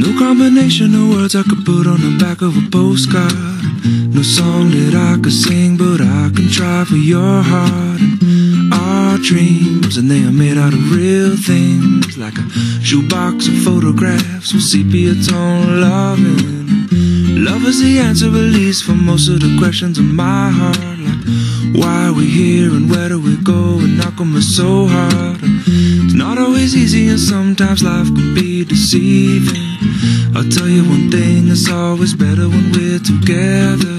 no combination of words I could put on the back of a postcard. No song that I could sing, but I can try for your heart. And our dreams, and they are made out of real things, like a shoebox of photographs with sepia tone loving. Love is the answer, at least for most of the questions in my heart. Like, why are we here and where do we go? And how come it's so hard? And it's not always easy, and sometimes life can be deceiving. I'll tell you one thing, it's always better when we're together.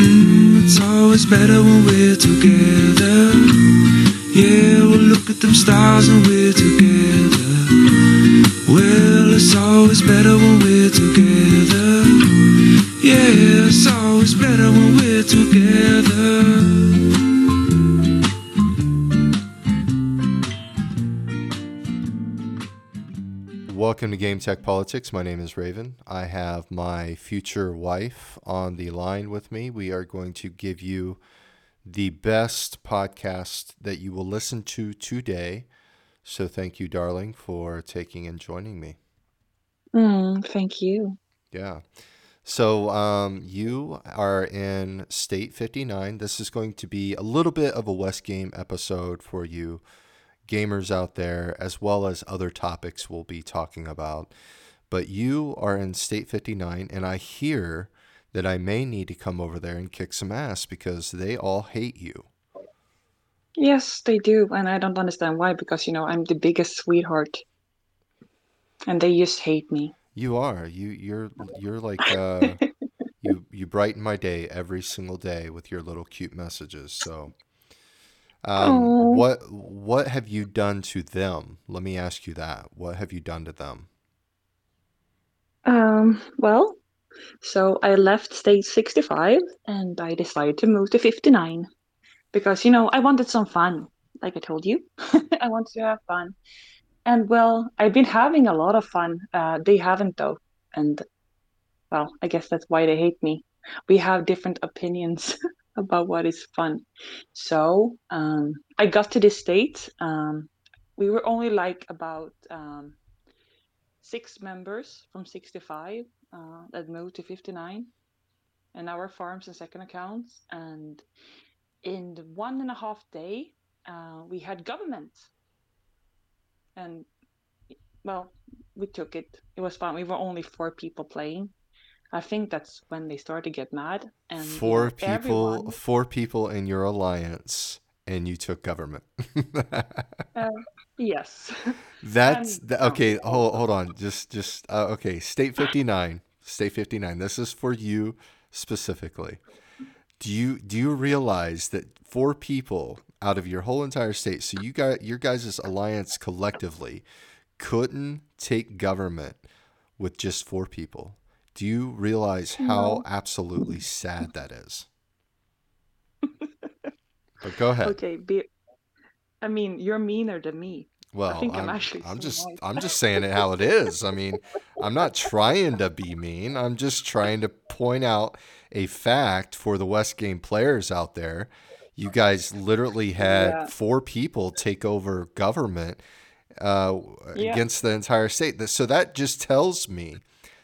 Mm, it's always better when we're together. Yeah, we'll look at them stars and we're together. Well, it's always better when we're together. Welcome to Game Tech Politics. My name is Raven. I have my future wife on the line with me. We are going to give you the best podcast that you will listen to today. So thank you, darling, for taking and joining me. Mm, thank you. Yeah. So um, you are in State 59. This is going to be a little bit of a West Game episode for you gamers out there, as well as other topics we'll be talking about. But you are in State 59, and I hear that I may need to come over there and kick some ass because they all hate you. Yes, they do, and I don't understand why. Because you know I'm the biggest sweetheart, and they just hate me. You are. You you're you're like uh, you you brighten my day every single day with your little cute messages. So um, what what have you done to them? Let me ask you that. What have you done to them? um, well, so I left state 65 and I decided to move to 59 because you know I wanted some fun, like I told you. I wanted to have fun, and well, I've been having a lot of fun. Uh, they haven't though, and well, I guess that's why they hate me. We have different opinions about what is fun. So um, I got to this state. Um, we were only like about um, six members from 65 uh, that moved to 59 and our farms and second accounts. And in the one and a half day, uh, we had government. And well, we took it. It was fun. We were only four people playing. I think that's when they started to get mad. And Four people, everyone. four people in your alliance, and you took government. Uh, yes. That's and th- okay. Hold hold on. Just just uh, okay. State fifty nine. State fifty nine. This is for you specifically. Do you do you realize that four people out of your whole entire state, so you got your guys' alliance collectively, couldn't take government with just four people? Do you realize how No. absolutely sad that is? But go ahead. Okay, be, I mean, you're meaner than me. I Well, think I'm I'm actually I'm so just nice. I'm just saying it how it is. I mean, I'm not trying to be mean. I'm just trying to point out a fact for the West Game players out there. You guys literally had Yeah, four people take over government uh, yeah. against the entire state. So that just tells me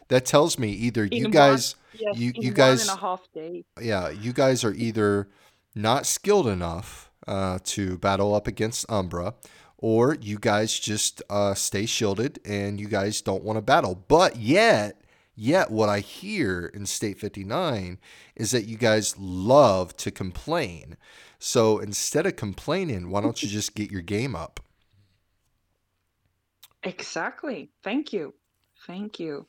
that tells me either you one, guys yes, you you in and a guys half day. yeah, you guys are either not skilled enough uh, to battle up against Umbra, or you guys just uh, stay shielded and you guys don't want to battle. But yet, yet what I hear in State 59 is that you guys love to complain. So instead of complaining, why don't you just get your game up? Exactly. Thank you. Thank you.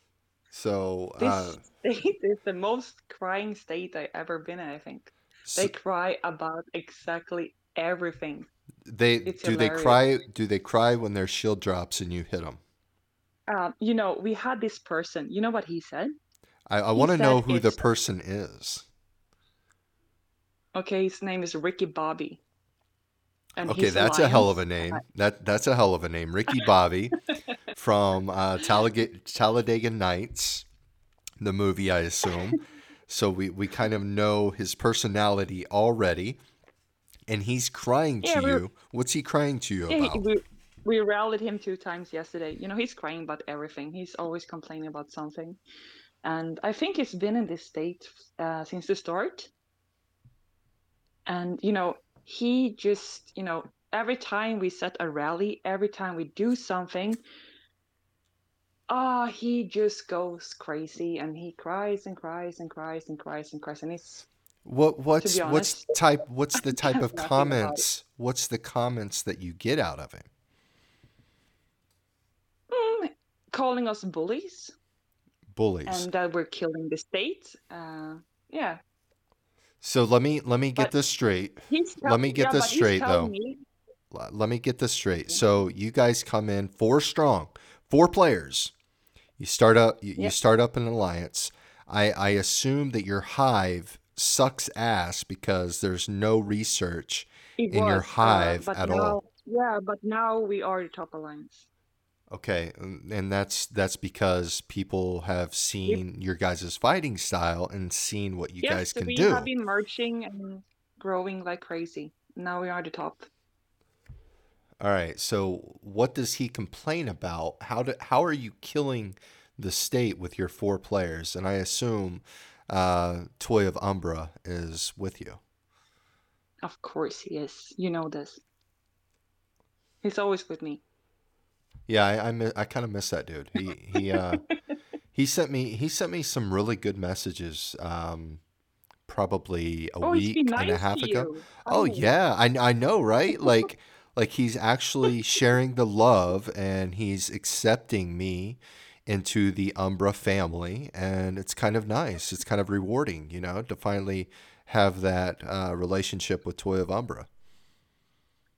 So, uh, This state is the most crying state I ever been in, I think. They cry about exactly everything. they It's do they cry? Do they cry when their shield drops and you hit them? Um, you know, we had this person. You know what he said? I, I want to know who the person is. okay, his name is Ricky Bobby, and Okay, that's a hell of a name. Uh, That that's a hell of a name, Ricky Bobby from uh, Talladega, Talladega Nights, the movie, I assume. So we we kind of know his personality already, and he's crying yeah, to we're you. What's he crying to you yeah, about? we we rallied him two times yesterday. You know, he's crying about everything. He's always complaining about something, and I think he's been in this state uh, since the start. And you know, he just you know every time we set a rally, every time we do something, oh, he just goes crazy and he cries and cries and cries and cries and cries and it's what what's honest, what's type what's the type of comments what's the comments that you get out of him? Mm, calling us bullies. Bullies. And that we're killing the state uh, yeah. So let me let me get but this straight. let me get yeah, this straight though. me... let me get this straight. So you guys come in four strong four players you start up you, you start up an alliance I, I assume that your hive sucks ass because there's no research it in was, your uh, hive uh, at now, all. Yeah, but now we are the top alliance. Okay, and that's that's because people have seen yep. your guys' fighting style and seen what you yes, guys can we do. We have been merging and growing like crazy. Now we are the top. All right. So, what does he complain about? How do how are you killing the state with your four players? And I assume uh, Toy of Umbra is with you. Of course he is. You know this. He's always with me. Yeah, I I, I kind of miss that dude. He he uh, he sent me he sent me some really good messages. Um, probably a oh, week nice and a half ago. Oh. oh yeah, I I know, right? Like like he's actually sharing the love and he's accepting me into the Umbra family, and it's kind of nice. It's kind of rewarding, you know, to finally have that uh, relationship with Toy of Umbra.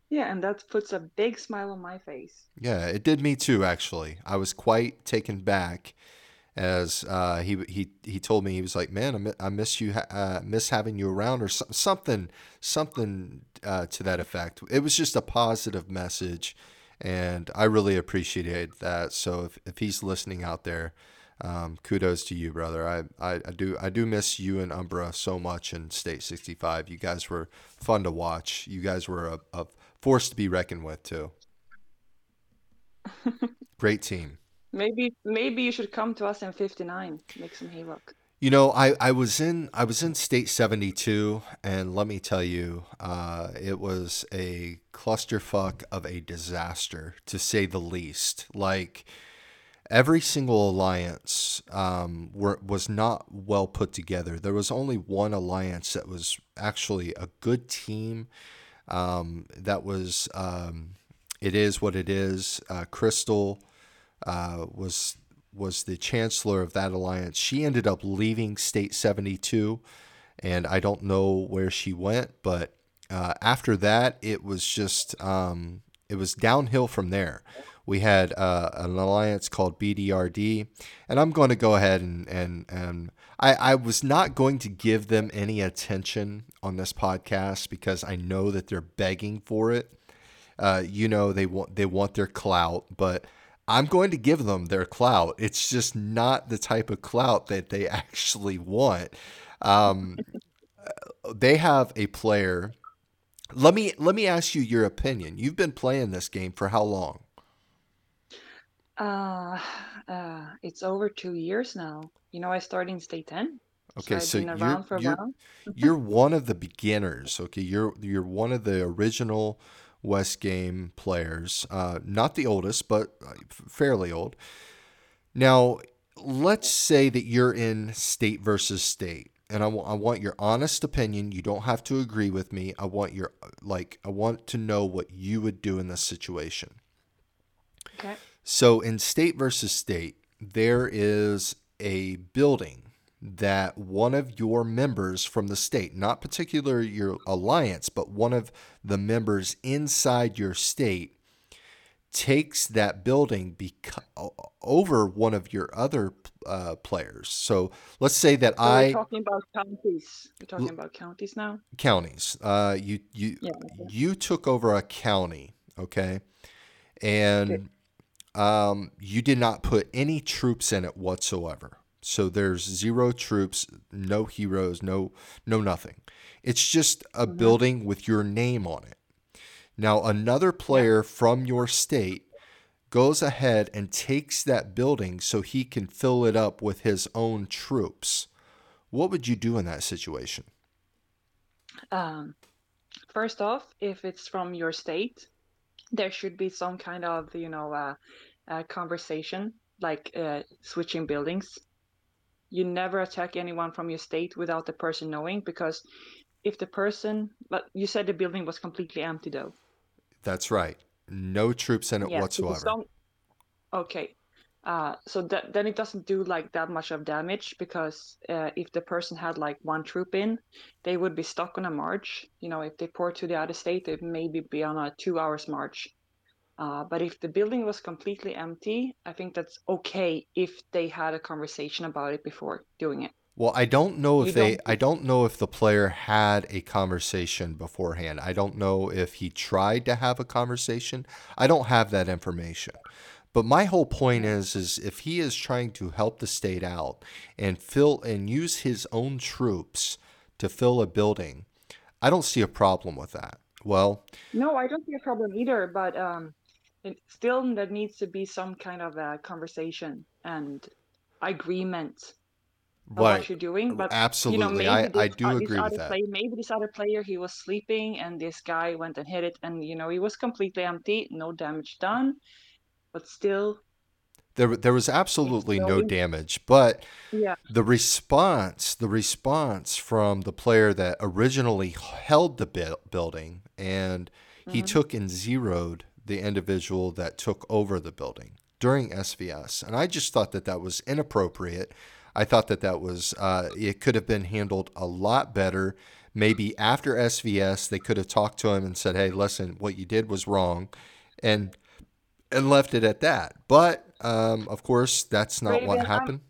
Yeah, and that puts a big smile on my face. Yeah, it did me too. Actually, I was quite taken back as uh, he he he told me he was like, "Man, I miss you, uh, miss having you around," or something something uh, to that effect. It was just a positive message and I really appreciated that. So if, if he's listening out there, um, kudos to you, brother. I, I, I, do I do miss you and Umbra so much in State 65. You guys were fun to watch. You guys were a, a force to be reckoned with too. Great team. Maybe maybe you should come to us in 59. Make some hay rock. You know, I, I was in I was in state seventy two, and let me tell you, uh, it was a clusterfuck of a disaster to say the least. Like every single alliance um, were, was not well put together. There was only one alliance that was actually a good team. Um, that was um, it is what it is. Uh, Crystal uh, was was the chancellor of that alliance. She ended up leaving State 72, and I don't know where she went, but uh, after that, it was just um, it was downhill from there. We had uh, an alliance called BDRD, and I'm going to go ahead and and and I, I was not going to give them any attention on this podcast because I know that they're begging for it. Uh, you know they want they want their clout, but I'm going to give them their clout. It's just not the type of clout that they actually want. Um, they have a player. Let me let me ask you your opinion. You've been playing this game for how long? Uh, uh it's over two years now. You know, I started in state ten. Okay, so, so you're you're, you're one of the beginners. Okay, you're you're one of the original West Game players. Uh, not the oldest, but uh, fairly old. Now, let's say that you're in state versus state, and I, w- I want your honest opinion. You don't have to agree with me. I want your like I want to know what you would do in this situation. Okay. So in state versus state, there is a building that one of your members from the state, not particular your alliance, but one of the members inside your state, takes that building beca- over one of your other uh, players. So let's say that so I. We're talking about counties. We're talking about counties now. Counties. Uh, you you yeah, you took over a county, okay, and um, you did not put any troops in it whatsoever. So there's zero troops, no heroes, no no nothing. It's just a mm-hmm. building with your name on it. Now, another player from your state goes ahead and takes that building so he can fill it up with his own troops. What would you do in that situation? Um, first off, if it's from your state, there should be some kind of you know uh, uh, conversation, like uh, switching buildings. You never attack anyone from your state without the person knowing, because if the person, but you said the building was completely empty though. That's right. No troops in it Yeah, whatsoever. some, okay. Uh, so that then it doesn't do like that much of damage because uh, if the person had like one troop in, they would be stuck on a march. You know, if they port to the other state, they'd maybe be on a two hours march. Uh, but if the building was completely empty, I think that's okay if they had a conversation about it before doing it. Well, I don't know You if they don't. I don't know if the player had a conversation beforehand. I don't know if he tried to have a conversation. I don't have that information. But my whole point is is if he is trying to help the state out and fill and use his own troops to fill a building, I don't see a problem with that. Well, No, I don't see a problem either, but um, it, still there needs to be some kind of a conversation and agreement of what you're doing. But you know, absolutely. maybe I I do uh, agree with that. player, maybe this other player, he was sleeping and this guy went and hit it, and you know, he was completely empty, no damage done, but still, There there was absolutely no damage, but yeah, the response the response from the player that originally held the buil- building and he hmm took and zeroed the individual that took over the building during svs and i just thought that that was inappropriate. I thought that that was uh, it could have been handled a lot better. Maybe after svs they could have talked to him and said hey listen what you did was wrong and and left it at that. But um, of course that's not what Raven, I'm happened.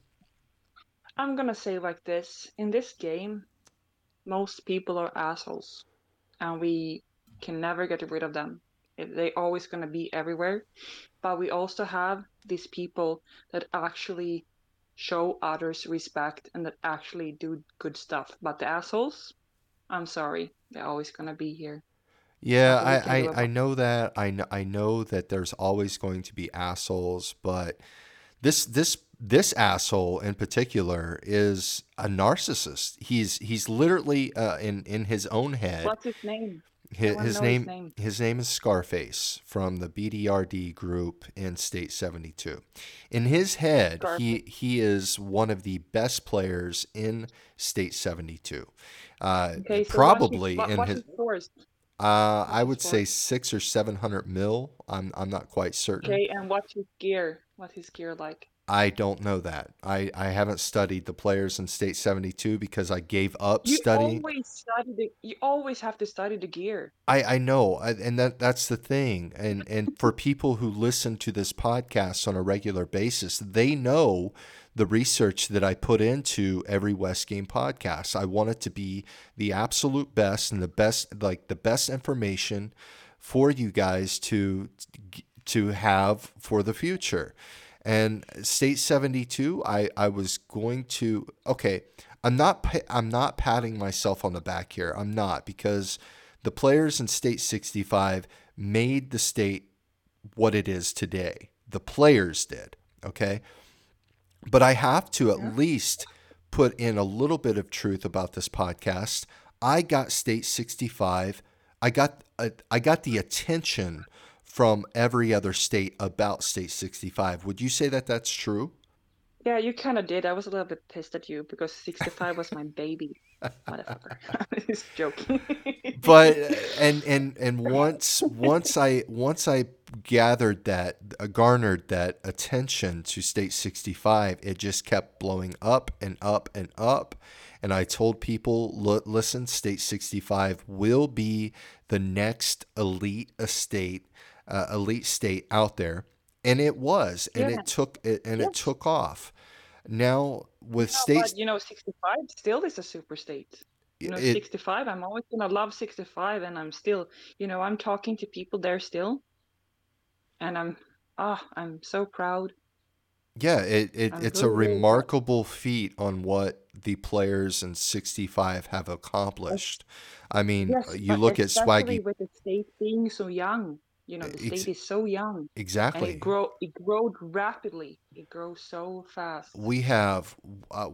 I'm gonna say like this: in this game, most people are assholes, and we can never get rid of them. It- They always gonna be everywhere. But we also have these people that actually show others respect and that actually do good stuff. But the assholes, I'm sorry, they're always gonna be here. Yeah, Nothing we can I, I, I know that. I know, I know that there's always going to be assholes, but this this this asshole in particular is a narcissist. He's he's literally uh, in in his own head. What's his name? His, his know his name name. his name is Scarface from the BDRD group in State 72. In his head, Scarface. he he is one of the best players in State 72. Uh, Okay, so probably what, in his his uh, I would say six or seven hundred mil. I'm I'm not quite certain. Okay, and what's his gear? What's his gear like? I don't know that. I, I haven't studied the players in State 72 because I gave up You studying. always study the. You always have to study the gear. I, I know, I- and that that's the thing. And and for people who listen to this podcast on a regular basis, they know the research that I put into every West Game podcast. I want it to be the absolute best and the best, like the best information for you guys to to have for the future. And State 72, I, I was going to okay, I'm not I'm not patting myself on the back here. I'm not because the players in State 65 made the state what it is today. The players did, okay? But I have to at Yeah. least put in a little bit of truth about this podcast. I got State 65. I got uh, I got the attention from every other state about State 65. Would you say that that's true? Yeah, you kind of did. I was a little bit pissed at you because 65 was my baby. Motherfucker. Just joking. but and and and once once I once I gathered that uh, garnered that attention to state 65 it just kept blowing up and up and up and I told people listen state 65 will be the next elite estate uh, elite state out there and it was and Yeah. it took it and it took off now with Yeah, states but you know, 65 still is a super state. You know, it 65, I'm always gonna love 65, and I'm still, you know, I'm talking to people there still, and I'm, ah, I'm so proud. Yeah, it, it it's a remarkable feat on what the players in 65 have accomplished. I mean, Yes, you look at Swaggy with the state being so young. You know, the ex- state is so young, Exactly. and it grow it growed rapidly. It grows so fast. we have uh,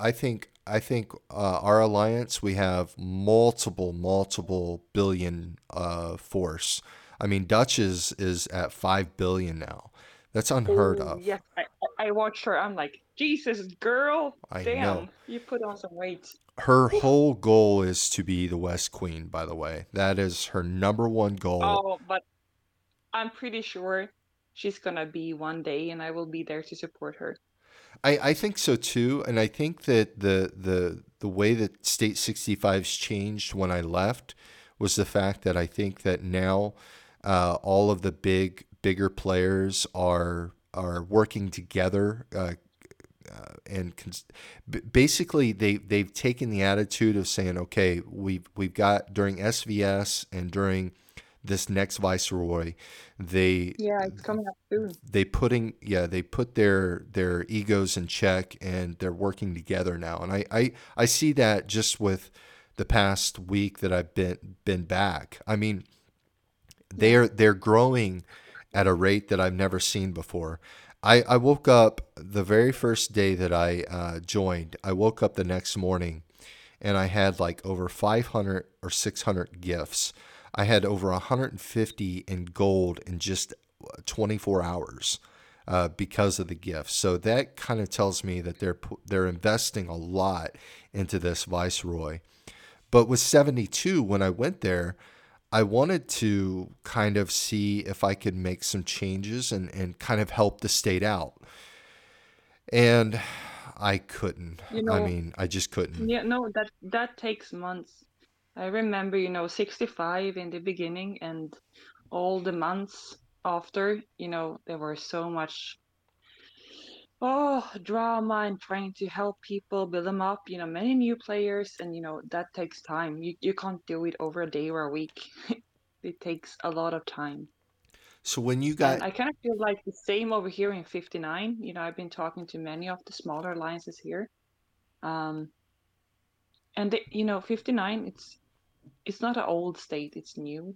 i think i think uh, our alliance we have multiple multiple billion uh, force i mean dutch is is at 5 billion now that's unheard Oh, of yes, I, I watched her. I'm like, Jesus, girl, i know damn, you put on some weight. her whole goal is to be the west queen by the way that is her number one goal Oh, but I'm pretty sure she's gonna be one day, and I will be there to support her. I, I think so too, and I think that the the the way that State 65's changed when I left was the fact that I think that now uh, all of the big bigger players are are working together uh, uh, and cons- basically they they've taken the attitude of saying okay we've we've got during SVS and during this next viceroy they Yeah, it's coming up soon. they putting yeah they put their their egos in check and they're working together now. And I, I I see that just with the past week that I've been been back. I mean they're they're growing at a rate that I've never seen before. I, I woke up the very first day that I uh, joined. I woke up the next morning and I had like over 500 or 600 gifts I had over 150 in gold in just 24 hours uh, because of the gift. So that kind of tells me that they're they're investing a lot into this viceroy. But with 72, when I went there, I wanted to kind of see if I could make some changes and, and kind of help the state out. And I couldn't. You I mean, I just couldn't. yeah, no, that that takes months. I remember, you know, 65 in the beginning, and all the months after, you know, there were so much oh drama and trying to help people build them up. You know, many new players, and you know that takes time. You you can't do it over a day or a week. It takes a lot of time. So when you And got I kind of feel like the same over here in 59. You know, I've been talking to many of the smaller alliances here. Um, and you know, 59, it's it's not an old state, it's new,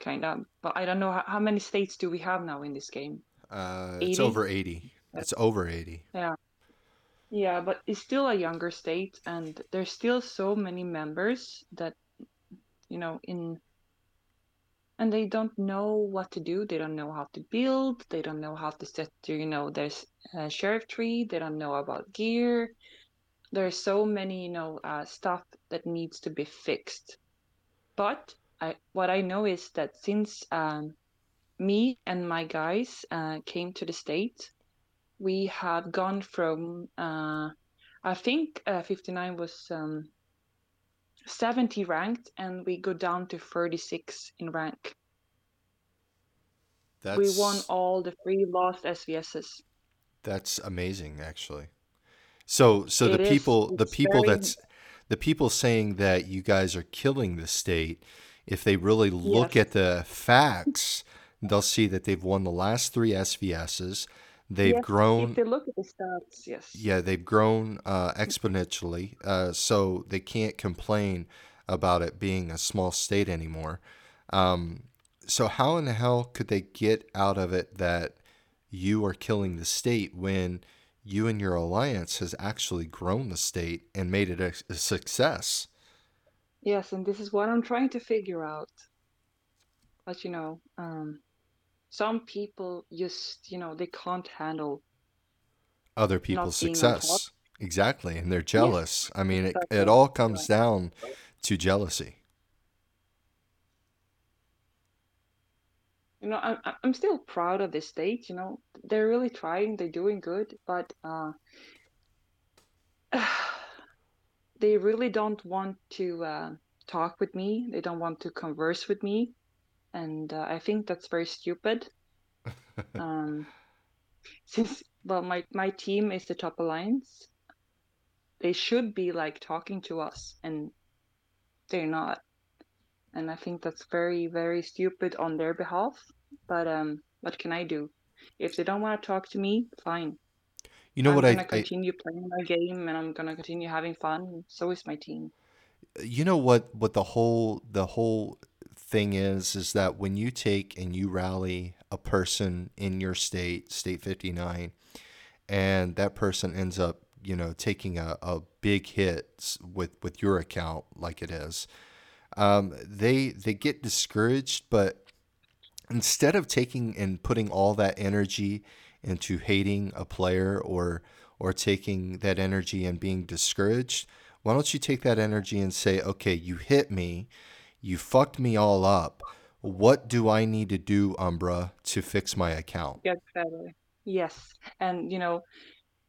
kind of. But I don't know how, how many states do we have now in this game? uh, it's over 80. It's over 80. Yeah. Yeah, but it's still a younger state, and there's still so many members that, you know, in and they don't know what to do. They don't know how to build. They don't know how to set, you know, there's a sheriff tree. They don't know about gear. There's so many, you know, uh, stuff that needs to be fixed. But I, what I know is that since um, me and my guys uh, came to the state, we have gone from, uh, I think uh, 59 was um, 70 ranked, and we go down to 36 in rank. That's We won all the three lost SVSs. That's amazing, actually. So, so the It is. people, the people very that's, the people saying that you guys are killing the state, if they really look at the facts, they'll see that they've won the last three SVSs. They've Yes, grown, if they look at the stats, yes. yeah, they've grown uh, exponentially. Uh, so they can't complain about it being a small state anymore. Um, so how in the hell could they get out of it that you are killing the state when you and your alliance has actually grown the state and made it a, a success? Yes, and this is what I'm trying to figure out. But you know, um, some people just, you know, they can't handle Other people's not being on top. success. Exactly. And they're Yes, jealous. I mean, it, it all comes down to jealousy. You know, I'm I'm still proud of this state. You know, they're really trying. They're doing good, but uh, they really don't want to uh, talk with me. They don't want to converse with me, and uh, I think that's very stupid. Um, since well, my my team is the top alliance, they should be like talking to us, and they're not. And I think that's very very stupid on their behalf. But um, what can I do? If they don't want to talk to me, fine. You know what I'm what I, gonna continue playing my game and I'm gonna continue having fun. So is my team. you know what what the whole the whole thing is is that when you take and you rally a person in your state, state 59, and that person ends up, you know, taking a, a big hit s- with with your account like it is, um, they they get discouraged, but instead of taking and putting all that energy into hating a player or or taking that energy and being discouraged, why don't you take that energy and say, okay, you hit me, you fucked me all up. What do I need to do, Umbra, to fix my account? Get better. Yes. And you know,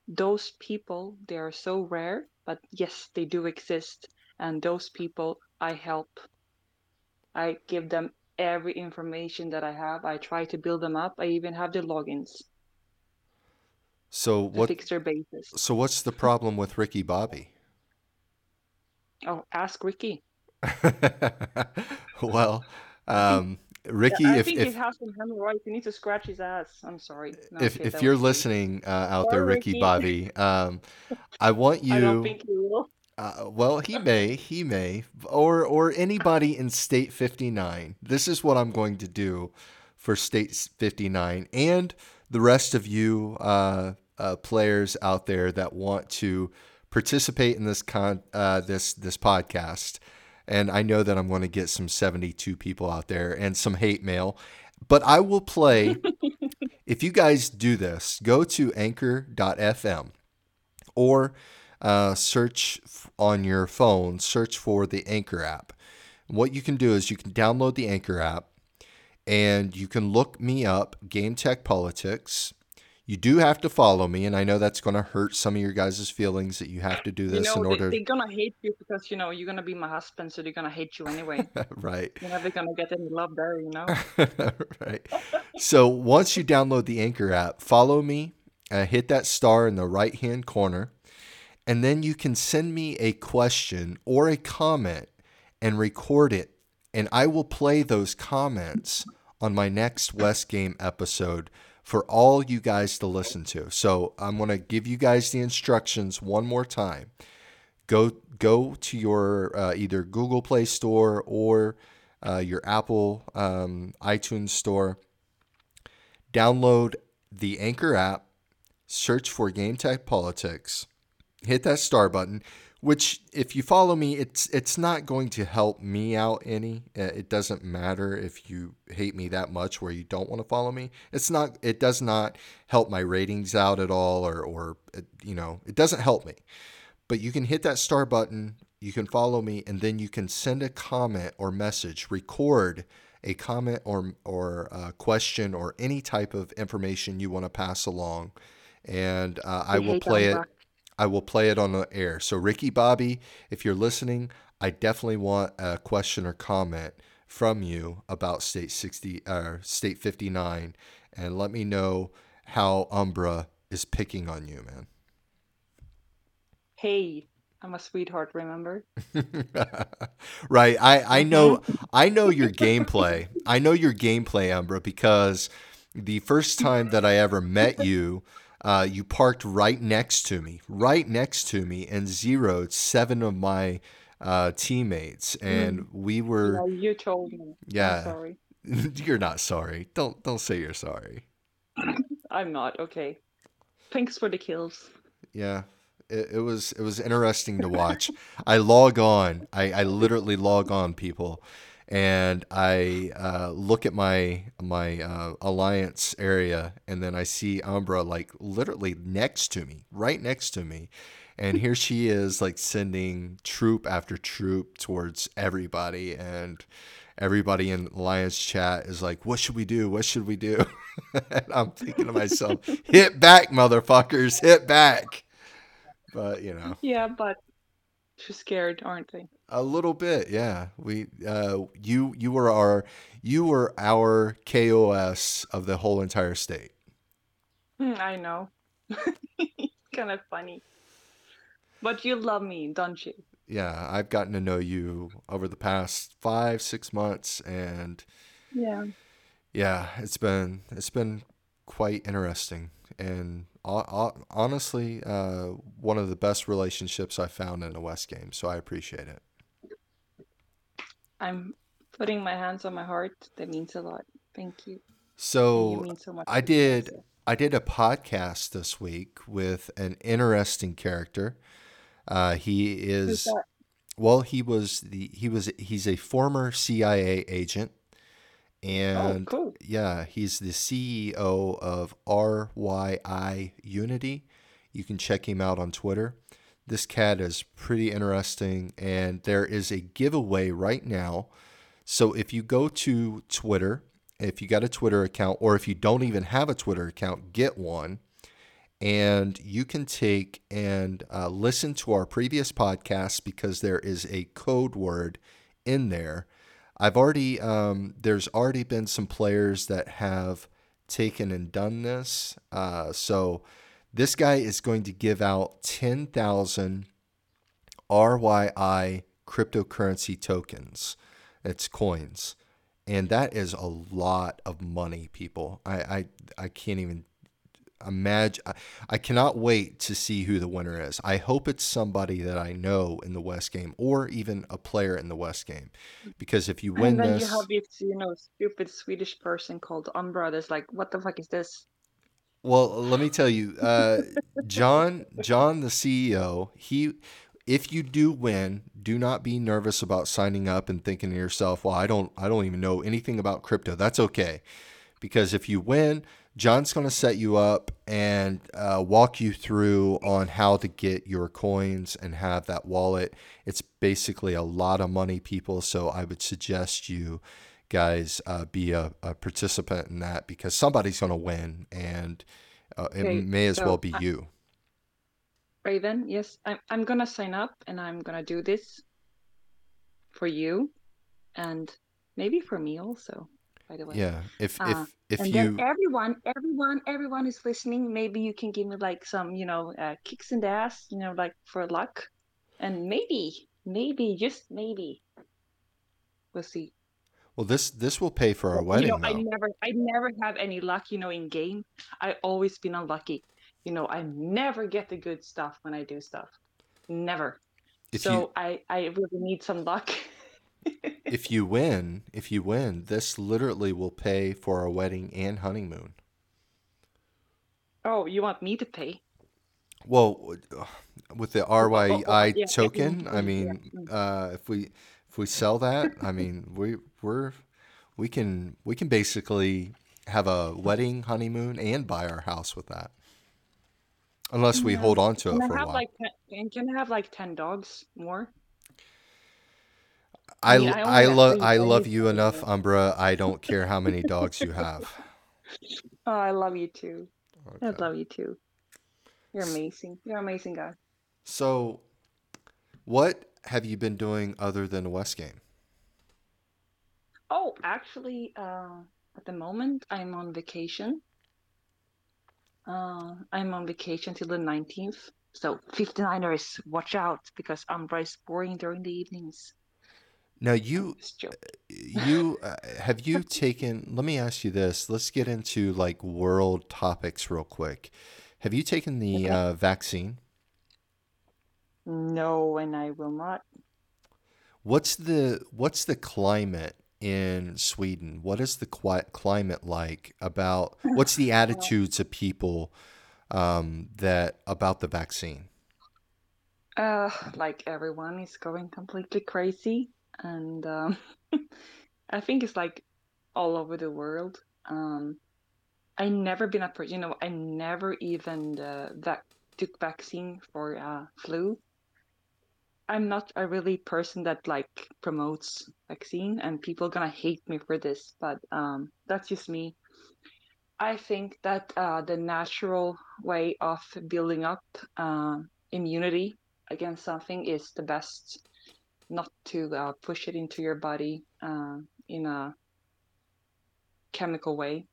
those people, they are so rare, but yes, they do exist. And those people I help. I give them every information that I have. I try to build them up. I even have the logins So what fix their bases. so what's the problem with Ricky Bobby? Oh, ask Ricky. well, um, Yeah, Ricky, I if think he if has some hemorrhoids. You need to scratch his ass. I'm sorry. No, if okay, if you're listening uh, out there, Ricky Ricky. Bobby, um, I want I don't you. think he will. Uh, well, he may, he may, or or anybody in State 59. This is what I'm going to do for State 59 and the rest of you uh, uh, players out there that want to participate in this con uh, this this podcast. And I know that I'm going to get some 72 people out there and some hate mail, but I will play. if you guys do this, go to Anchor.fm or uh, search f- on your phone, search for the Anchor app. What you can do is you can download the Anchor app and you can look me up, Game Tech Politics. You do have to follow me, and I know that's going to hurt some of your guys' feelings that you have to do You this know, in they, order. they're gonna hate you because you know you're gonna be my husband, so they're gonna hate you anyway. right. You're never gonna get any love there, you know. right. So once you download the Anchor app, follow me, uh, hit that star in the right hand corner, and then you can send me a question or a comment and record it. And I will play those comments on my next West Game episode for all you guys to listen to. So I'm going to give you guys the instructions one more time go go to your uh, either Google Play Store or uh, your Apple um, iTunes Store. Download the Anchor app, search for Game Tech Politics, hit that star button. Which, if you follow me, it's it's not going to help me out any. Uh, It doesn't matter if you hate me that much where you don't want to follow me. It's not. It does not help my ratings out at all, or or uh, you know, it doesn't help me but you can hit that star button, you can follow me, and then you can send a comment or message, record a comment or or a question or any type of information you want to pass along, and uh, I will play it. I will play it on the air. So Ricky Bobby, if you're listening, I definitely want a question or comment from you about State 60 or State 59, and let me know how Umbra is picking on you, man. Hey, I'm a sweetheart. Remember? right. I, I mm-hmm. know I know your gameplay. I know your gameplay, Umbra, because the first time that I ever met you, uh, you parked right next to me, right next to me, and zeroed seven of my uh, teammates, and we were. Yeah, you told me. Yeah. I'm sorry. you're not sorry. Don't don't say you're sorry. I'm not. Okay. Thanks for the kills. Yeah. It, it was it was interesting to watch. I log on. I, I literally log on, people, and I uh, look at my my uh, alliance area, and then I see Umbra like literally next to me, right next to me, and here she is like sending troop after troop towards everybody, and everybody in alliance chat is like, "What should we do? What should we do?" and I'm thinking to myself, "Hit back, motherfuckers! Hit back!" But you know. Yeah, but too scared, aren't they? A little bit, yeah. We, uh, you, you were our, you were our KOS of the whole entire state. Hmm, I know. kind of funny. But you love me, don't you? Yeah, I've gotten to know you over the past five, six months, and Yeah. yeah, it's been it's been quite interesting and honestly, uh, one of the best relationships I found in a West game. So I appreciate it. I'm putting my hands on my heart. That means a lot. Thank you. So, mean so much. I did I did a podcast this week with an interesting character. Uh, he is well, he was the he was he's a former CIA agent, Oh, and cool. yeah, he's the CEO of RYI Unity. You can check him out on Twitter. This cat is pretty interesting, and there is a giveaway right now. So if you go to Twitter, if you got a Twitter account, or if you don't even have a Twitter account, get one. And you can take and uh, listen to our previous podcasts because there is a code word in there. I've already, um, there's already been some players that have taken and done this. Uh, so this guy is going to give out 10,000 RYI cryptocurrency tokens. It's coins. And that is a lot of money, people. I, I, I can't even imagine. I, I cannot wait to see who the winner is. I hope it's somebody that I know in the West game or even a player in the West game. Because if you win And then this. you have this, you know, stupid Swedish person called Umbra that's like, what the fuck is this? Well, let me tell you, uh, John, John, the CEO, he, if you do win, do not be nervous about signing up and thinking to yourself, "Well, I don't, I don't even know anything about crypto." That's okay, because if you win, John's going to set you up and uh, walk you through on how to get your coins and have that wallet. It's basically a lot of money, people. So I would suggest you guys uh, be a, a participant in that because somebody's going to win, and uh, it Okay, may as so well be uh, you. Raven, yes, I'm I'm gonna sign up and I'm gonna do this for you and maybe for me also, by the way. Yeah, if Uh, if if you everyone, everyone, everyone is listening. Maybe you can give me like some, you know, uh, kicks in the ass, you know, like for luck, and maybe, maybe, just maybe, we'll see. well, this this will pay for our You know, wedding I never, I never have any luck, you know, in game. I always been unlucky. You know, I never get the good stuff when I do stuff. Never. If you So I, I really need some luck. if you win, if you win, this literally will pay for our wedding and honeymoon. Oh, you want me to pay? Well, with the Oh, oh, RYI yeah, token, I yeah. mean, mm. uh, if we if we sell that, I mean, we we're we can we can basically have a wedding, honeymoon, and buy our house with that, unless we Yeah. hold on to Can it I for a while. like ten, can I have like ten dogs more? I, I mean, l- I I only love I love you enough. Umbra. I don't care how many dogs you have. Oh, I love you too. I love you too. You're amazing. You're amazing guy. So, what have you been doing other than the West game? Oh, actually, uh, at the moment I'm on vacation. Uh, I'm on vacation till the 19th. So 59ers, watch out because Umbra is boring during the evenings. Now, you you uh, have you taken? Let me ask you this. Let's get into like world topics real quick. Have you taken the Okay. uh, vaccine? No, and I will not. What's the what's the climate in Sweden? What is the climate like about? What's the Uh, attitudes of people um, that about the vaccine? uh, like everyone is going completely crazy, and um, I think it's like all over the world. Um, I never been a person, you know, I never even uh, took vaccine for uh, flu. I'm not a really person that like promotes vaccine, and people gonna hate me for this, but um, that's just me. I think that uh, the natural way of building up uh, immunity against something is the best, not to uh, push it into your body uh, in a chemical way.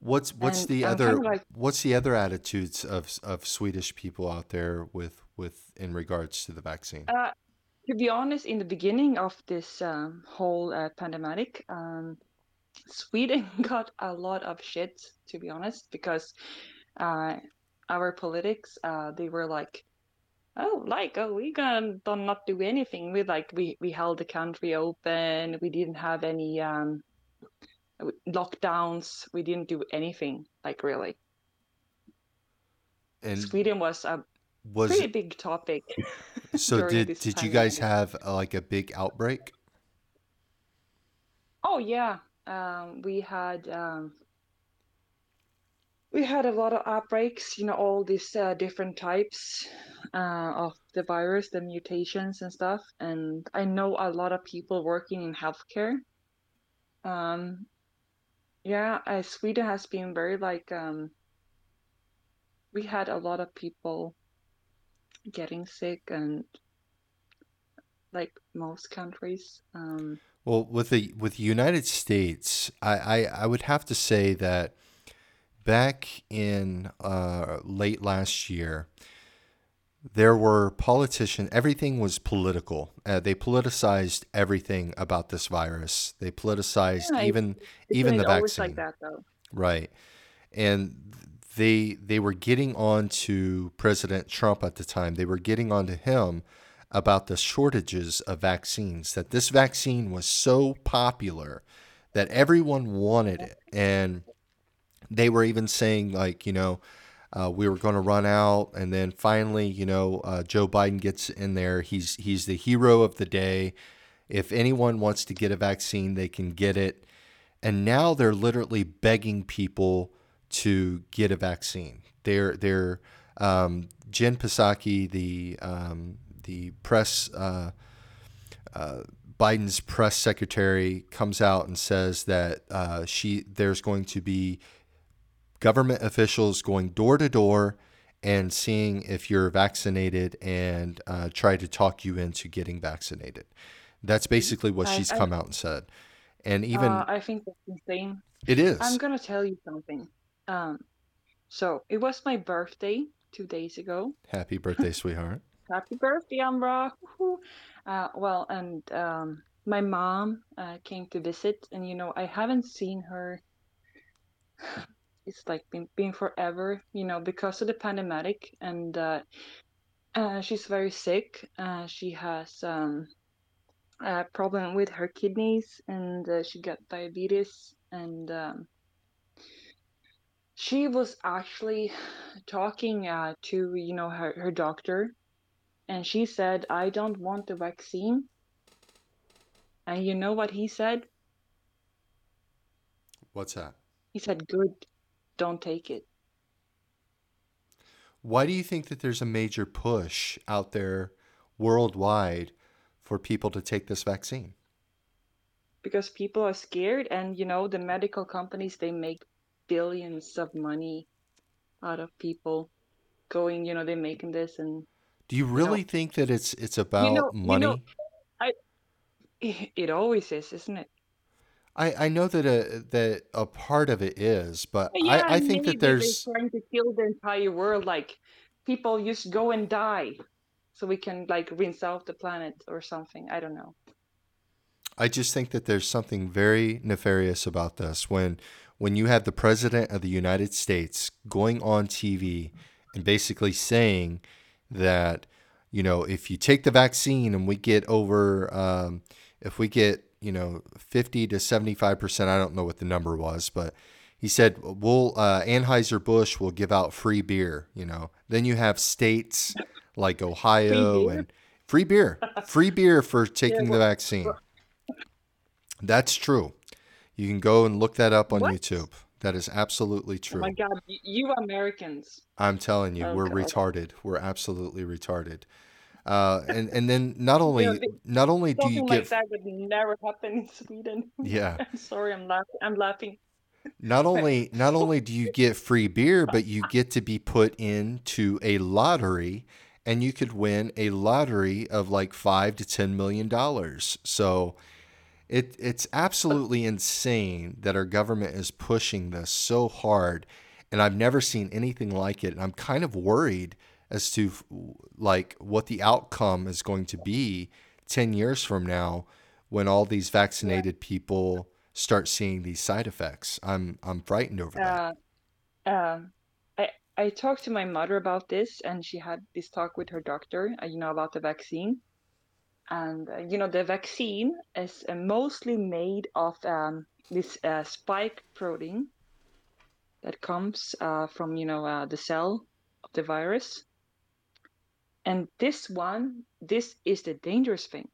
What's what's And the I'm kind other of like, what's the other attitudes of of Swedish people out there with with in regards to the vaccine? uh, to be honest, in the beginning of this um, whole uh, pandemic, um, Sweden got a lot of shit, to be honest, because uh, our politics, uh, they were like, oh, like, oh, we gonna not do anything. We like we we held the country open. We didn't have any um, lockdowns. We didn't do anything, like really. And Sweden was a was pretty big topic. so did did you guys have uh, like a big outbreak? Oh yeah, um, we had um, we had a lot of outbreaks. You know, all these uh, different types uh, of the virus, the mutations and stuff. And I know a lot of people working in healthcare. Um, yeah, uh, Sweden has been very like um, we had a lot of people getting sick, and like most countries. Um, Well, with the with the United States, I, I, I would have to say that back in uh, late last year, there were politicians. Everything was political. Uh, they politicized everything about this virus. They politicized yeah, even even the always like vaccine, that though? right? And they they were getting on to President Trump at the time. They were getting on to him about the shortages of vaccines. That this vaccine was so popular that everyone wanted it, and they were even saying like you know uh, we were going to run out and then finally you know uh, joe biden gets in there. He's he's the hero of the day. If anyone wants to get a vaccine they can get it. And now they're literally begging people to get a vaccine. They're they're um, jen psaki the um, the press uh, biden's press secretary comes out and says that uh, she there's going to be government officials going door to door and seeing if you're vaccinated and uh, try to talk you into getting vaccinated. That's basically what I she's I come out and said. And uh, even I think that's insane. It is. I'm gonna tell you something. Um, so it was my birthday two days ago. happy birthday, sweetheart. Happy birthday, Umbra! Uh, well, and um, my mom uh, came to visit, and you know I haven't seen her. It's like been been forever, you know, because of the pandemic, and uh, uh, she's very sick. Uh, she has um, a problem with her kidneys, and uh, she got diabetes, and um, she was actually talking uh, to you know her, her doctor and she said i don't want the vaccine and you know what he said What's that? he said good don't take it Why do you think that there's a major push out there worldwide for people to take this vaccine? because people are scared and you know the medical companies they make billions of money out of people going you know they're making this and Do you you really know think that it's it's you know about you know money? i it always is isn't it I, I know that a that a part of it is, but I, yeah I and think that there's trying to kill the entire world like people just go and die so we can like rinse out the planet or something i don't know. I just think that there's something very nefarious about this. When when you have the president of the United States going on TV and basically saying that you know if you take the vaccine and we get over um, if we get you know 50 to 75 percent I don't know what the number was but he said we'll uh, Anheuser Busch will give out free beer you know then you have states like Ohio beer and free beer free beer for yeah taking the vaccine that's true. You can go and look that up on what YouTube. That is absolutely oh my god you americans I'm telling you, oh we're god retarded. We're absolutely retarded. Uh, and and then not you know only not only do you something get like that would never happen in sweden yeah, i'm sorry i'm laughing i'm laughing not only not only do you get free beer, but you get to be put into a lottery, and you could win a lottery of like five to ten million dollars. So It it's absolutely insane that our government is pushing this so hard, and I've never seen anything like it. And I'm kind of worried as to like what the outcome is going to be 10 years from now when all these yeah vaccinated people start seeing these side effects. I'm I'm frightened over that. uh um I I talked to my mother about this, and she had this talk with her doctor, uh, you know, about the vaccine. And uh, you know, the vaccine is uh, mostly made of um, this uh, spike protein that comes uh, from you know uh, the cell of the virus. And this one, this is the dangerous thing,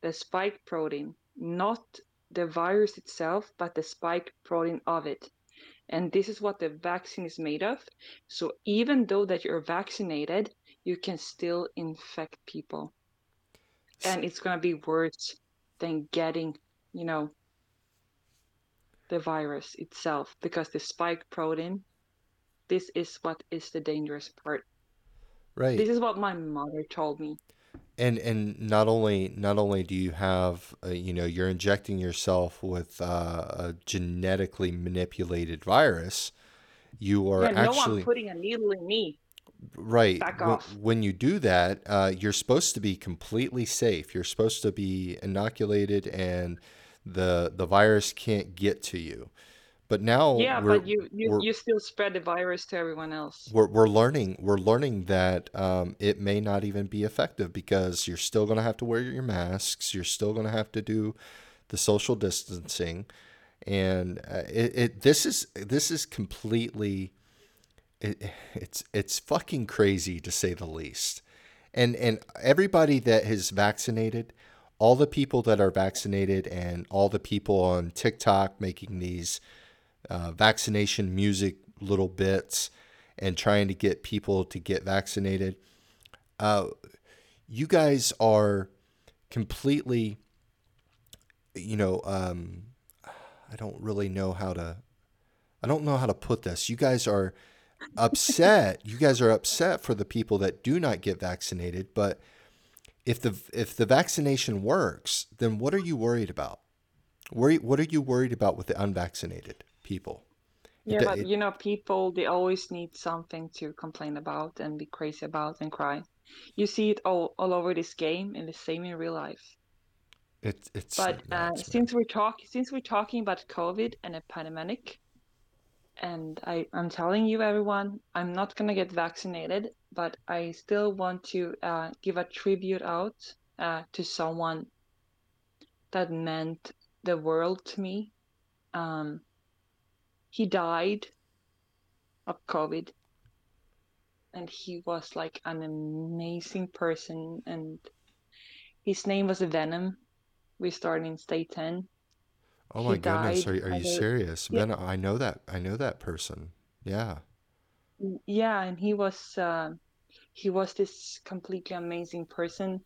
the spike protein, not the virus itself, but the spike protein of it. And this is what the vaccine is made of. So even though that you're vaccinated, you can still infect people. And it's going to be worse than getting, you know, the virus itself because the spike protein, this is what is the dangerous part. Right. This is what my mother told me. and and not only not only do you have uh, you know you're injecting yourself with uh, a genetically manipulated virus you are Yeah, no actually one putting a needle in me. right Back when, off. when you do that uh, you're supposed to be completely safe you're supposed to be inoculated and the the virus can't get to you but now Yeah, we're but you, you, we're you still spread the virus to everyone else. we're, we're learning we're learning that um, it may not even be effective because you're still going to have to wear your masks you're still going to have to do the social distancing and uh, it, it this is this is completely it, it's it's fucking crazy to say the least and and everybody that is vaccinated all the people that are vaccinated and all the people on TikTok making these uh, vaccination music little bits and trying to get people to get vaccinated. Uh, you guys are completely, you know, um, I don't really know how to, I don't know how to put this. You guys are upset. you guys are upset for the people that do not get vaccinated, but if the if the vaccination works, then what are you worried about? Worry, what are you worried about with the unvaccinated people? Yeah, do- but it, you know, people, they always need something to complain about and be crazy about and cry. You see it all, all over this game and the same in real life. it it's But uh, since we're talking, since we're talking about COVID and a pandemic, and I, I'm telling you, everyone, I'm not gonna get vaccinated, but I still want to uh, give a tribute out uh, to someone that meant the world to me. Um, he died of COVID, and he was like an amazing person, and his name was Venom. We started in State 10. Oh He my goodness, are, are you a serious? yeah, Ben, I know that. I know that person. Yeah. yeah, and he was uh, he was this completely amazing person.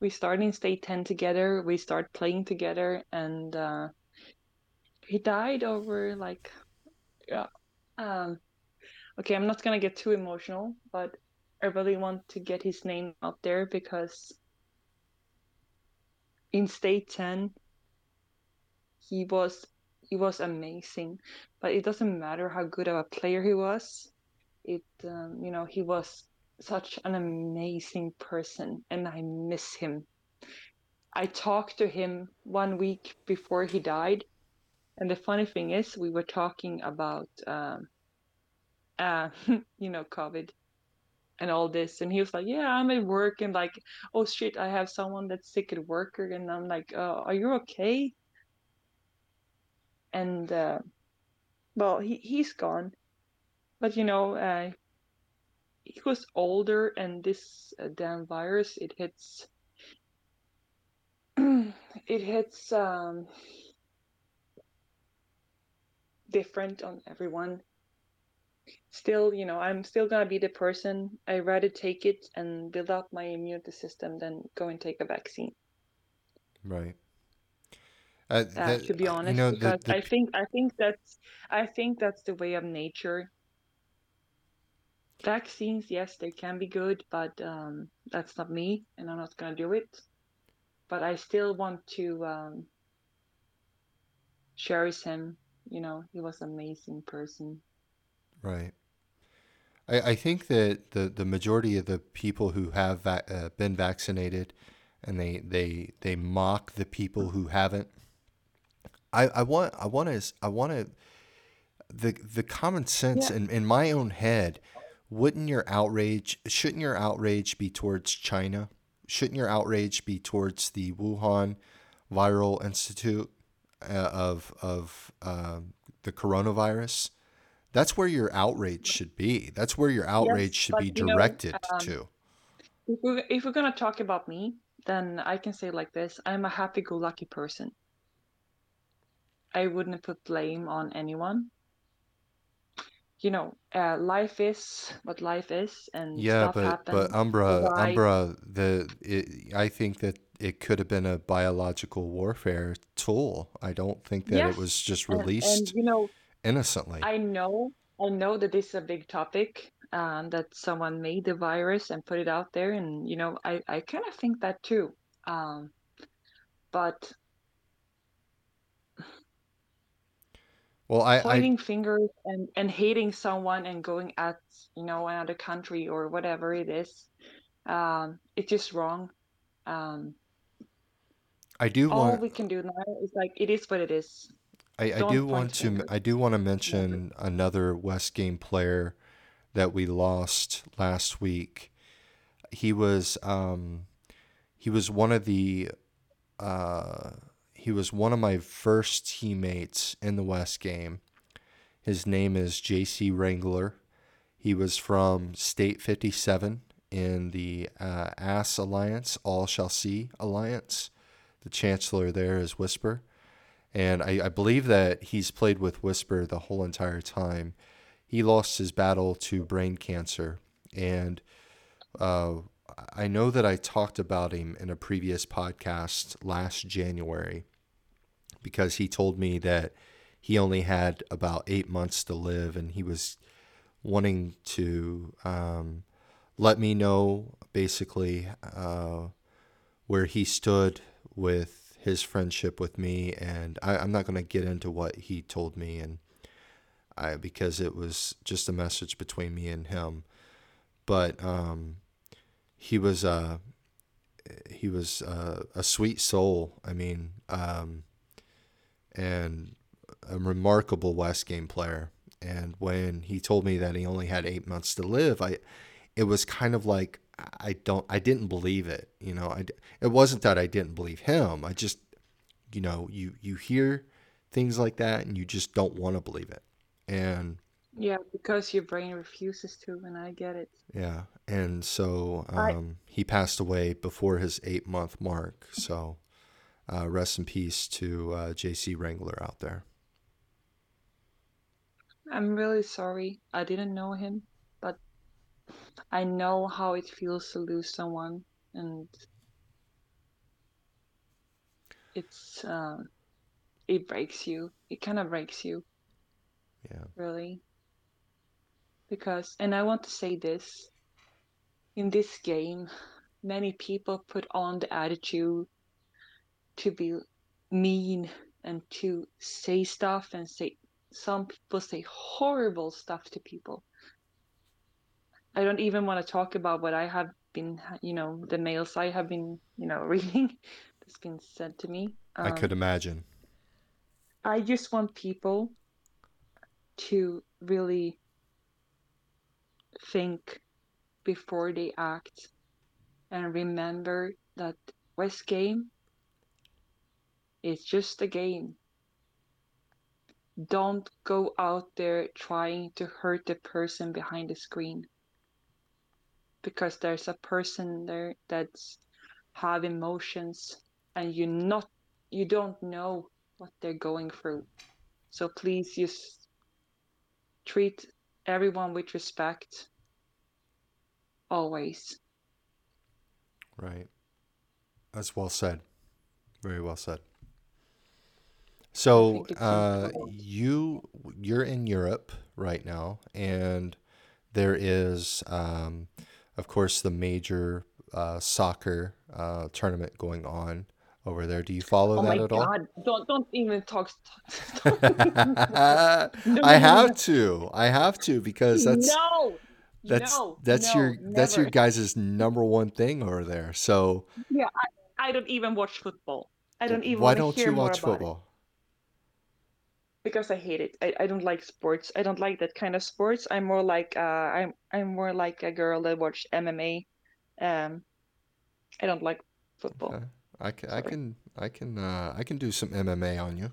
We started in State 10 together. We started playing together, and uh, he died over like yeah. Um, okay, I'm not gonna get too emotional, but I really want to get his name out there because in State 10 he was he was amazing. But it doesn't matter how good of a player he was. It um, you know he was such an amazing person, and I miss him. I talked to him one week before he died, and the funny thing is, we were talking about um, uh, you know COVID and all this, and he was like, "Yeah, I'm at work," and like, "Oh shit, I have someone that's sick at work," and I'm like, uh, "Are you okay?" And uh, well, he he's gone, but you know, uh, he was older, and this uh, damn virus it hits it hits um, different on everyone. Still, you know, I'm still gonna be the person. I rather take it and build up my immune system than go and take a vaccine. Right. Uh, Uh, that to be uh, you honest, know the the I think I think that's I think that's the way of nature. Vaccines, yes, they can be good, but um, that's not me, and I'm not gonna do it. But I still want to um, cherish him. You know, he was an amazing person. right. I, I think that the, the majority of the people who have va- uh, been vaccinated and they, they they mock the people who haven't. I, I want I want to I want to the the common sense Yeah. in, in my own head, wouldn't your outrage shouldn't your outrage be towards China? Shouldn't your outrage be towards the Wuhan Viral Institute of of um, the coronavirus? That's where your outrage should be. That's where your outrage should but, be you know, directed um, to. If we're, if we're gonna talk about me, then I can say like this: I'm a happy-go-lucky person. I wouldn't put blame on anyone. You know, uh, life is what life is, and Yeah, stuff but happens. but Umbra, Umbra, the it, I think that it could have been a biological warfare tool. I don't think that Yes, it was just released And, you know, innocently. I know, I know that this is a big topic, um, that someone made the virus and put it out there, and you know, I I kind of think that too. Um, but well, I, I pointing fingers and and hating someone and going at you know another country or whatever it is, um, it's just wrong. Um, I do all want we can do now is like it is what it is. I, I do want to fingers. I do want to mention another West Game player that we lost last week. He was um, he was one of the uh, he was one of my first teammates in the West game. His name is JC Wrangler. He was from State 57 in the uh, ASS Alliance, All Shall See Alliance. The chancellor there is Whisper. And I, I believe that he's played with Whisper the whole entire time. He lost his battle to brain cancer. And uh, I know that I talked about him in a previous podcast last January because he told me that he only had about eight months to live and he was wanting to um, let me know basically uh, where he stood with his friendship with me. And I, I'm not going to get into what he told me and I, because it was just a message between me and him. But um, he was uh, he was uh, a sweet soul. I mean, um, and a remarkable West game player. And when he told me that he only had eight months to live, I it was kind of like I don't I didn't believe it. You know, I it wasn't that I didn't believe him. I just you know you you hear things like that and you just don't want to believe it. And Yeah, because your brain refuses to, and I get it. yeah, and so I- um, he passed away before his eight month mark. So uh, rest in peace to uh, J.C. Wrangler out there. I'm really sorry. I didn't know him, I know how it feels to lose someone, and it's uh, it breaks you. It kind of breaks you, Yeah. really. Because, and I want to say this, in this game, many people put on the attitude to be mean and to say stuff and say some people say horrible stuff to people. I don't even want to talk about what I have been, you know, the mails I have been, you know, reading that's been said to me. I could Um, imagine. I just want people to really think before they act and remember that West Game is just a game. Don't go out there trying to hurt the person behind the screen because there's a person there that's have emotions and you not you don't know what they're going through. So please just treat everyone with respect always. Right. That's well said. Very well said. So uh, you you're in Europe right now, and there is, um, of course, the major uh, soccer uh, tournament going on over there. Do you follow Oh that at all? god, don't don't even talk. I No, no, no, have to. I have to because that's no, that's no, that's no, your that's your never. guys' number one thing over there. So Yeah, I, I don't even watch football. I don't even why don't you watch football? Because I hate it. I, I don't like sports. I don't like that kind of sports. I'm more like uh I'm I'm more like a girl that watch MMA. Um, I don't like football. Okay. I can I can I can uh, I can do some MMA on you.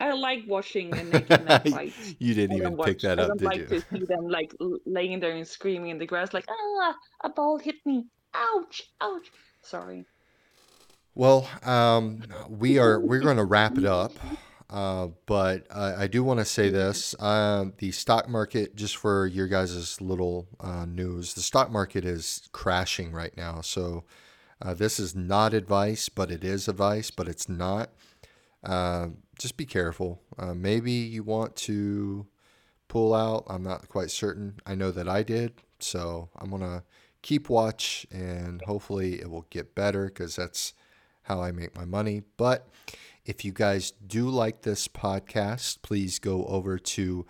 I like watching the naked men fight. you didn't even don't pick watch. that I up, don't did like you? to see them like laying there and screaming in the grass, like ah, a ball hit me, ouch, ouch. Sorry. Well, um, we are we're going to wrap it up, uh, but I, do want to say this: um, the stock market, just for your guys' little uh, news, the stock market is crashing right now. So uh, this is not advice, but it is advice, but it's not. Uh, just be careful. Uh, maybe you want to pull out. I'm not quite certain. I know that I did, so I'm gonna keep watch, and hopefully it will get better because that's how I make my money. But if you guys do like this podcast, please go over to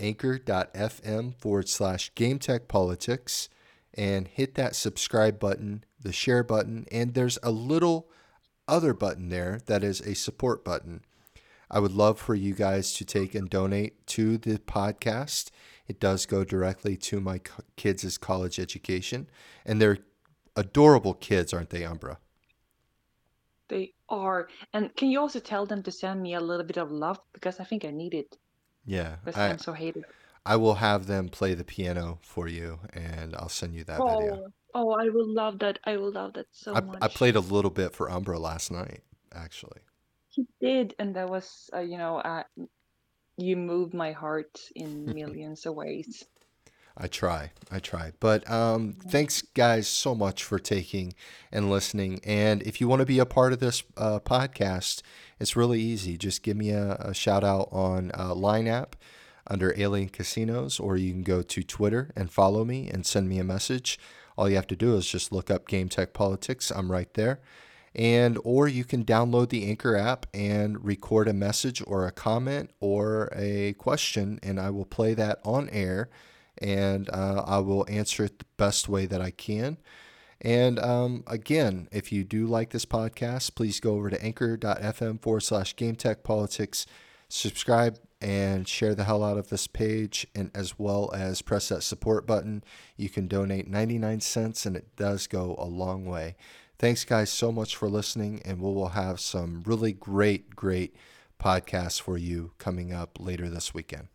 anchor.fm forward slash game tech politics and hit that subscribe button, the share button, and there's a little other button there that is a support button. I would love for you guys to take and donate to the podcast. It does go directly to my kids' college education, and they're adorable kids, aren't they, Umbra? They are. And can you also tell them to send me a little bit of love because I think I need it Yeah, because I, I'm so hated. I will have them play the piano for you, and I'll send you that video. Oh, oh, I will love that. I will love that so I, much. I played a little bit for Umbra last night, actually. He did, and that was, uh, you know, uh, you moved my heart in millions of ways. I try. I try. But um, thanks, guys, so much for taking and listening. And if you want to be a part of this uh, podcast, it's really easy. Just give me a, a shout out on uh, Line app under Alien Casinos, or you can go to Twitter and follow me and send me a message. All you have to do is just look up Game Tech Politics. I'm right there. And or you can download the Anchor app and record a message or a comment or a question, and I will play that on air and uh, I will answer it the best way that I can. And um, again, if you do like this podcast, please go over to anchor.fm forward slash game tech politics, subscribe and share the hell out of this page, and as well as press that support button. You can donate 99 cents, and it does go a long way. Thanks, guys, so much for listening, and we will have some really great, great podcasts for you coming up later this weekend.